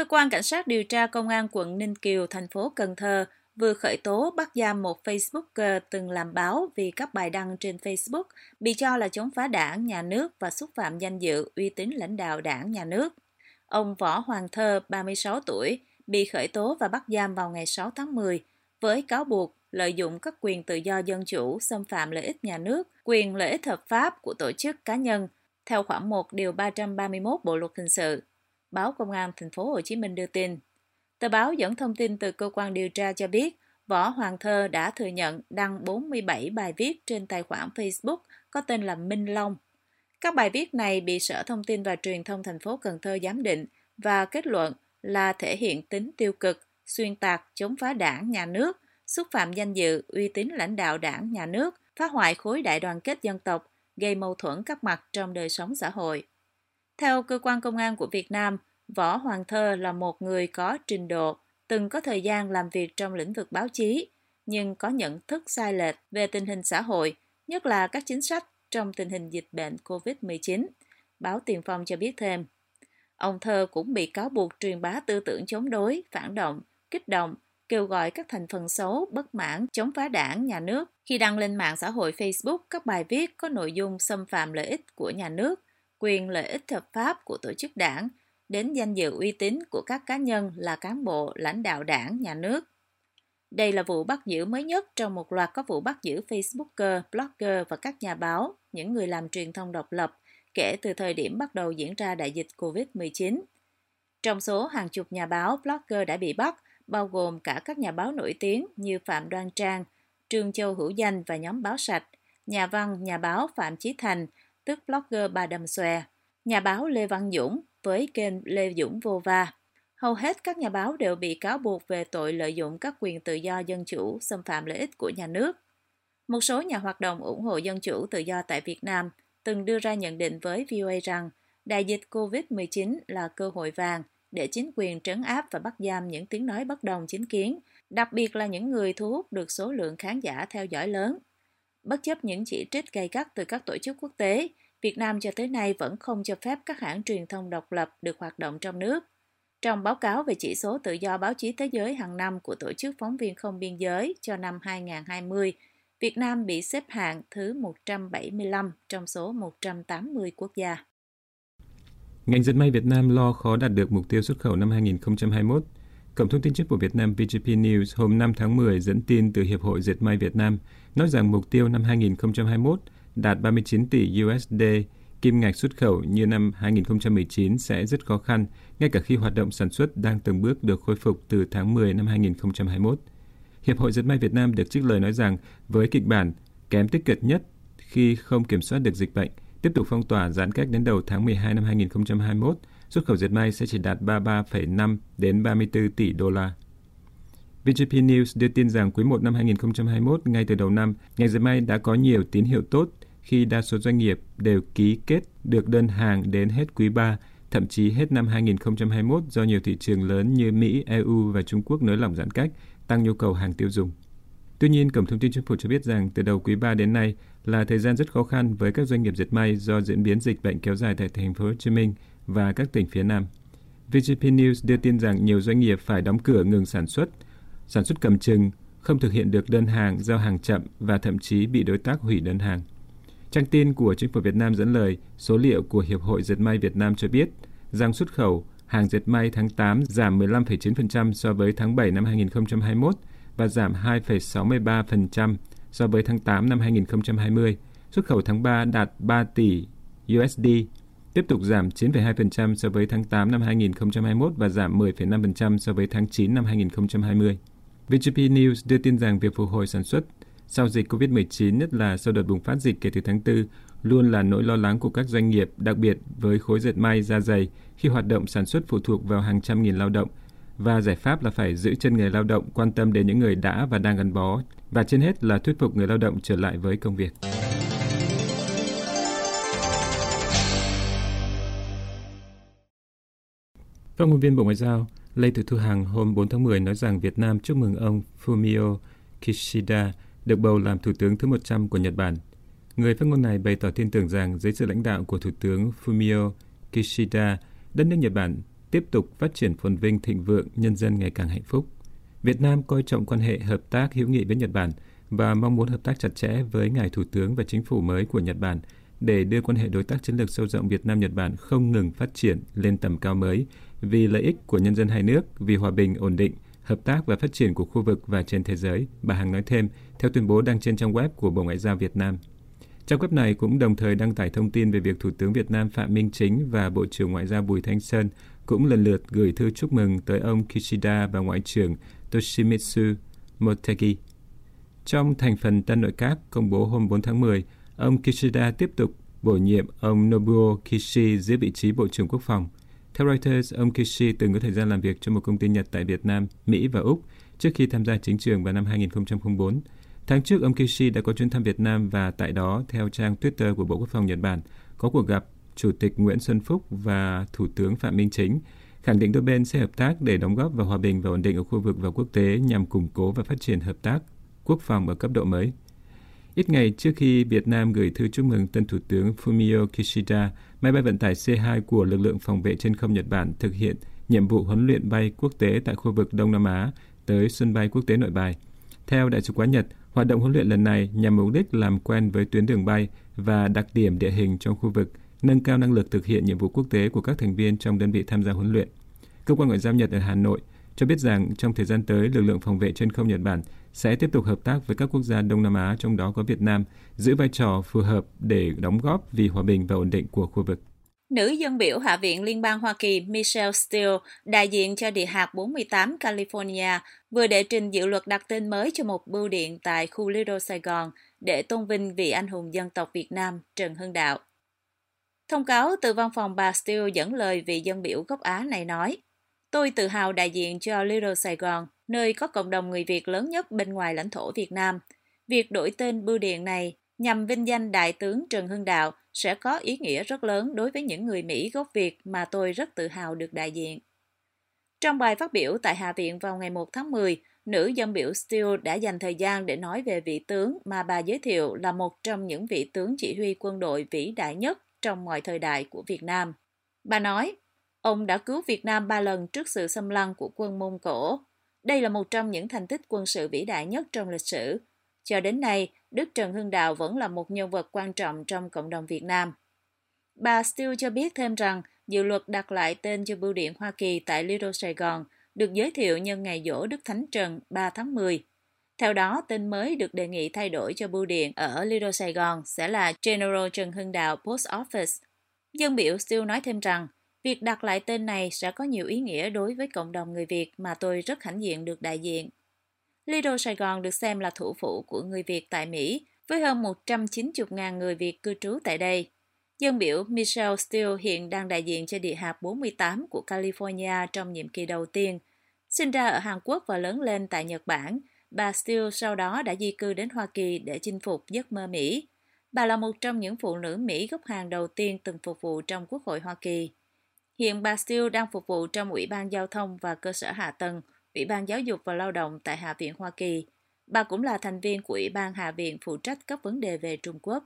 Cơ quan Cảnh sát điều tra Công an quận Ninh Kiều, thành phố Cần Thơ vừa khởi tố bắt giam một Facebooker từng làm báo vì các bài đăng trên Facebook bị cho là chống phá đảng, nhà nước và xúc phạm danh dự, uy tín lãnh đạo đảng, nhà nước. Ông Võ Hoàng Thơ, 36 tuổi, bị khởi tố và bắt giam vào ngày 6 tháng 10 với cáo buộc lợi dụng các quyền tự do dân chủ, xâm phạm lợi ích nhà nước, quyền lợi ích hợp pháp của tổ chức cá nhân theo khoản 1 điều 331 Bộ luật hình sự. Báo Công an thành phố Hồ Chí Minh đưa tin. Tờ báo dẫn thông tin từ cơ quan điều tra cho biết, Võ Hoàng Thơ đã thừa nhận đăng 47 bài viết trên tài khoản Facebook có tên là Minh Long. Các bài viết này bị Sở Thông tin và Truyền thông thành phố Cần Thơ giám định và kết luận là thể hiện tính tiêu cực, xuyên tạc, chống phá đảng, nhà nước, xúc phạm danh dự, uy tín lãnh đạo đảng, nhà nước, phá hoại khối đại đoàn kết dân tộc, gây mâu thuẫn các mặt trong đời sống xã hội. Theo cơ quan công an của Việt Nam, Võ Hoàng Thơ là một người có trình độ, từng có thời gian làm việc trong lĩnh vực báo chí, nhưng có nhận thức sai lệch về tình hình xã hội, nhất là các chính sách trong tình hình dịch bệnh COVID-19. Báo Tiền Phong cho biết thêm, ông Thơ cũng bị cáo buộc truyền bá tư tưởng chống đối, phản động, kích động, kêu gọi các thành phần xấu, bất mãn, chống phá đảng, nhà nước khi đăng lên mạng xã hội Facebook các bài viết có nội dung xâm phạm lợi ích của nhà nước, quyền lợi ích hợp pháp của tổ chức đảng, đến danh dự uy tín của các cá nhân là cán bộ, lãnh đạo đảng, nhà nước. Đây là vụ bắt giữ mới nhất trong một loạt các vụ bắt giữ Facebooker, blogger và các nhà báo, những người làm truyền thông độc lập, kể từ thời điểm bắt đầu diễn ra đại dịch COVID-19. Trong số hàng chục nhà báo, blogger đã bị bắt, bao gồm cả các nhà báo nổi tiếng như Phạm Đoan Trang, Trương Châu Hữu Danh và nhóm báo sạch, nhà văn, nhà báo Phạm Chí Thành, tức blogger Bà Đầm Xòe, nhà báo Lê Văn Dũng với kênh Lê Dũng Vô Va. Hầu hết các nhà báo đều bị cáo buộc về tội lợi dụng các quyền tự do dân chủ, xâm phạm lợi ích của nhà nước. Một số nhà hoạt động ủng hộ dân chủ tự do tại Việt Nam từng đưa ra nhận định với VOA rằng đại dịch COVID-19 là cơ hội vàng để chính quyền trấn áp và bắt giam những tiếng nói bất đồng chính kiến, đặc biệt là những người thu hút được số lượng khán giả theo dõi lớn. Bất chấp những chỉ trích gay gắt từ các tổ chức quốc tế, Việt Nam cho tới nay vẫn không cho phép các hãng truyền thông độc lập được hoạt động trong nước. Trong báo cáo về chỉ số tự do báo chí thế giới hàng năm của Tổ chức Phóng viên Không Biên Giới cho năm 2020, Việt Nam bị xếp hạng thứ 175 trong số 180 quốc gia. Ngành dệt may Việt Nam lo khó đạt được mục tiêu xuất khẩu năm 2021. Cổng thông tin chính phủ Việt Nam VGP News hôm 5 tháng 10 dẫn tin từ Hiệp hội Dệt may Việt Nam nói rằng mục tiêu năm 2021 đạt 39 tỷ USD, kim ngạch xuất khẩu như năm 2019 sẽ rất khó khăn, ngay cả khi hoạt động sản xuất đang từng bước được khôi phục từ tháng 10 năm 2021. Hiệp hội Dệt may Việt Nam được trích lời nói rằng với kịch bản kém tích cực nhất khi không kiểm soát được dịch bệnh, tiếp tục phong tỏa giãn cách đến đầu tháng 12 năm 2021, xuất khẩu dệt may sẽ chỉ đạt 33,5 đến 34 tỷ đô la. VGP News đưa tin rằng quý 1 năm 2021, ngay từ đầu năm, ngành dệt may đã có nhiều tín hiệu tốt khi đa số doanh nghiệp đều ký kết được đơn hàng đến hết quý 3, thậm chí hết năm 2021 do nhiều thị trường lớn như Mỹ, EU và Trung Quốc nới lỏng giãn cách, tăng nhu cầu hàng tiêu dùng. Tuy nhiên, Cổng Thông tin Chính phủ cho biết rằng từ đầu quý 3 đến nay là thời gian rất khó khăn với các doanh nghiệp dệt may do diễn biến dịch bệnh kéo dài tại thành phố Hồ Chí Minh và các tỉnh phía Nam. VGP News đưa tin rằng nhiều doanh nghiệp phải đóng cửa ngừng sản xuất, sản xuất cầm chừng, không thực hiện được đơn hàng, giao hàng chậm và thậm chí bị đối tác hủy đơn hàng. Trang tin của chính phủ Việt Nam dẫn lời số liệu của Hiệp hội Dệt may Việt Nam cho biết rằng xuất khẩu hàng dệt may tháng 8 giảm 15,9% so với tháng 7 năm 2021 và giảm 2,63% so với tháng 8 năm 2020. Xuất khẩu tháng 3 đạt 3 tỷ USD, tiếp tục giảm 9,2% so với tháng 8 năm 2021 và giảm 10,5% so với tháng 9 năm 2020. VGP News đưa tin rằng việc phục hồi sản xuất sau dịch COVID-19, nhất là sau đợt bùng phát dịch kể từ tháng 4, luôn là nỗi lo lắng của các doanh nghiệp, đặc biệt với khối dệt may da dày khi hoạt động sản xuất phụ thuộc vào hàng trăm nghìn lao động. Và giải pháp là phải giữ chân người lao động, quan tâm đến những người đã và đang gắn bó, và trên hết là thuyết phục người lao động trở lại với công việc. Phát ngôn viên Bộ Ngoại giao Lê Thị Thu Hằng hôm 4 tháng 10 nói rằng Việt Nam chúc mừng ông Fumio Kishida được bầu làm Thủ tướng thứ 100 của Nhật Bản. Người phát ngôn này bày tỏ tin tưởng rằng dưới sự lãnh đạo của Thủ tướng Fumio Kishida, đất nước Nhật Bản tiếp tục phát triển phồn vinh thịnh vượng, nhân dân ngày càng hạnh phúc. Việt Nam coi trọng quan hệ hợp tác hữu nghị với Nhật Bản và mong muốn hợp tác chặt chẽ với ngài thủ tướng và chính phủ mới của Nhật Bản để đưa quan hệ đối tác chiến lược sâu rộng Việt Nam Nhật Bản không ngừng phát triển lên tầm cao mới vì lợi ích của nhân dân hai nước, vì hòa bình ổn định, hợp tác và phát triển của khu vực và trên thế giới, bà Hằng nói thêm theo tuyên bố đăng trên trang web của Bộ Ngoại giao Việt Nam. Trang web này cũng đồng thời đăng tải thông tin về việc Thủ tướng Việt Nam Phạm Minh Chính và Bộ trưởng Ngoại giao Bùi Thanh Sơn cũng lần lượt gửi thư chúc mừng tới ông Kishida và Ngoại trưởng Toshimitsu Motegi. Trong thành phần tân nội các công bố hôm 4 tháng 10, ông Kishida tiếp tục bổ nhiệm ông Nobuo Kishi giữ vị trí Bộ trưởng Quốc phòng. Theo Reuters, ông Kishi từng có thời gian làm việc cho một công ty Nhật tại Việt Nam, Mỹ và Úc trước khi tham gia chính trường vào năm 2004. Tháng trước, ông Kishi đã có chuyến thăm Việt Nam và tại đó, theo trang Twitter của Bộ Quốc phòng Nhật Bản, có cuộc gặp Chủ tịch Nguyễn Xuân Phúc và Thủ tướng Phạm Minh Chính, khẳng định đôi bên sẽ hợp tác để đóng góp vào hòa bình và ổn định ở khu vực và quốc tế nhằm củng cố và phát triển hợp tác quốc phòng ở cấp độ mới. Ít ngày trước khi Việt Nam gửi thư chúc mừng tân Thủ tướng Fumio Kishida, máy bay vận tải C-2 của lực lượng phòng vệ trên không Nhật Bản thực hiện nhiệm vụ huấn luyện bay quốc tế tại khu vực Đông Nam Á tới sân bay quốc tế Nội Bài. Theo Đại sứ quán Nhật, hoạt động huấn luyện lần này nhằm mục đích làm quen với tuyến đường bay và đặc điểm địa hình trong khu vực, nâng cao năng lực thực hiện nhiệm vụ quốc tế của các thành viên trong đơn vị tham gia huấn luyện. Cơ quan ngoại giao Nhật ở Hà Nội cho biết rằng trong thời gian tới, lực lượng phòng vệ trên không Nhật Bản sẽ tiếp tục hợp tác với các quốc gia Đông Nam Á, trong đó có Việt Nam, giữ vai trò phù hợp để đóng góp vì hòa bình và ổn định của khu vực. Nữ dân biểu Hạ viện Liên bang Hoa Kỳ Michelle Steele, đại diện cho địa hạt 48 California, vừa đệ trình dự luật đặt tên mới cho một bưu điện tại khu Little Sài Gòn để tôn vinh vị anh hùng dân tộc Việt Nam Trần Hưng Đạo. Thông cáo từ văn phòng bà Steele dẫn lời vị dân biểu gốc Á này nói, Tôi tự hào đại diện cho Little Sài Gòn, nơi có cộng đồng người Việt lớn nhất bên ngoài lãnh thổ Việt Nam. Việc đổi tên bưu điện này nhằm vinh danh Đại tướng Trần Hưng Đạo sẽ có ý nghĩa rất lớn đối với những người Mỹ gốc Việt mà tôi rất tự hào được đại diện. Trong bài phát biểu tại Hạ viện vào ngày 1 tháng 10, nữ dân biểu Steele đã dành thời gian để nói về vị tướng mà bà giới thiệu là một trong những vị tướng chỉ huy quân đội vĩ đại nhất trong mọi thời đại của Việt Nam. Bà nói, ông đã cứu Việt Nam ba lần trước sự xâm lăng của quân Mông Cổ. Đây là một trong những thành tích quân sự vĩ đại nhất trong lịch sử. Cho đến nay, Đức Trần Hưng Đạo vẫn là một nhân vật quan trọng trong cộng đồng Việt Nam. Bà Steele cho biết thêm rằng dự luật đặt lại tên cho bưu điện Hoa Kỳ tại Little Sài Gòn được giới thiệu nhân ngày dỗ Đức Thánh Trần 3 tháng 10. Theo đó, tên mới được đề nghị thay đổi cho bưu điện ở Little Sài Gòn sẽ là General Trần Hưng Đạo Post Office. Dân biểu Steele nói thêm rằng, việc đặt lại tên này sẽ có nhiều ý nghĩa đối với cộng đồng người Việt mà tôi rất hãnh diện được đại diện. Lido Sài Gòn được xem là thủ phủ của người Việt tại Mỹ, với hơn 190.000 người Việt cư trú tại đây. Dân biểu Michelle Steele hiện đang đại diện cho địa hạt 48 của California trong nhiệm kỳ đầu tiên. Sinh ra ở Hàn Quốc và lớn lên tại Nhật Bản, bà Steele sau đó đã di cư đến Hoa Kỳ để chinh phục giấc mơ Mỹ. Bà là một trong những phụ nữ Mỹ gốc Hàn đầu tiên từng phục vụ trong Quốc hội Hoa Kỳ. Hiện bà Steele đang phục vụ trong Ủy ban Giao thông và Cơ sở Hạ tầng, Ủy ban Giáo dục và Lao động tại Hạ viện Hoa Kỳ. Bà cũng là thành viên của Ủy ban Hạ viện phụ trách các vấn đề về Trung Quốc.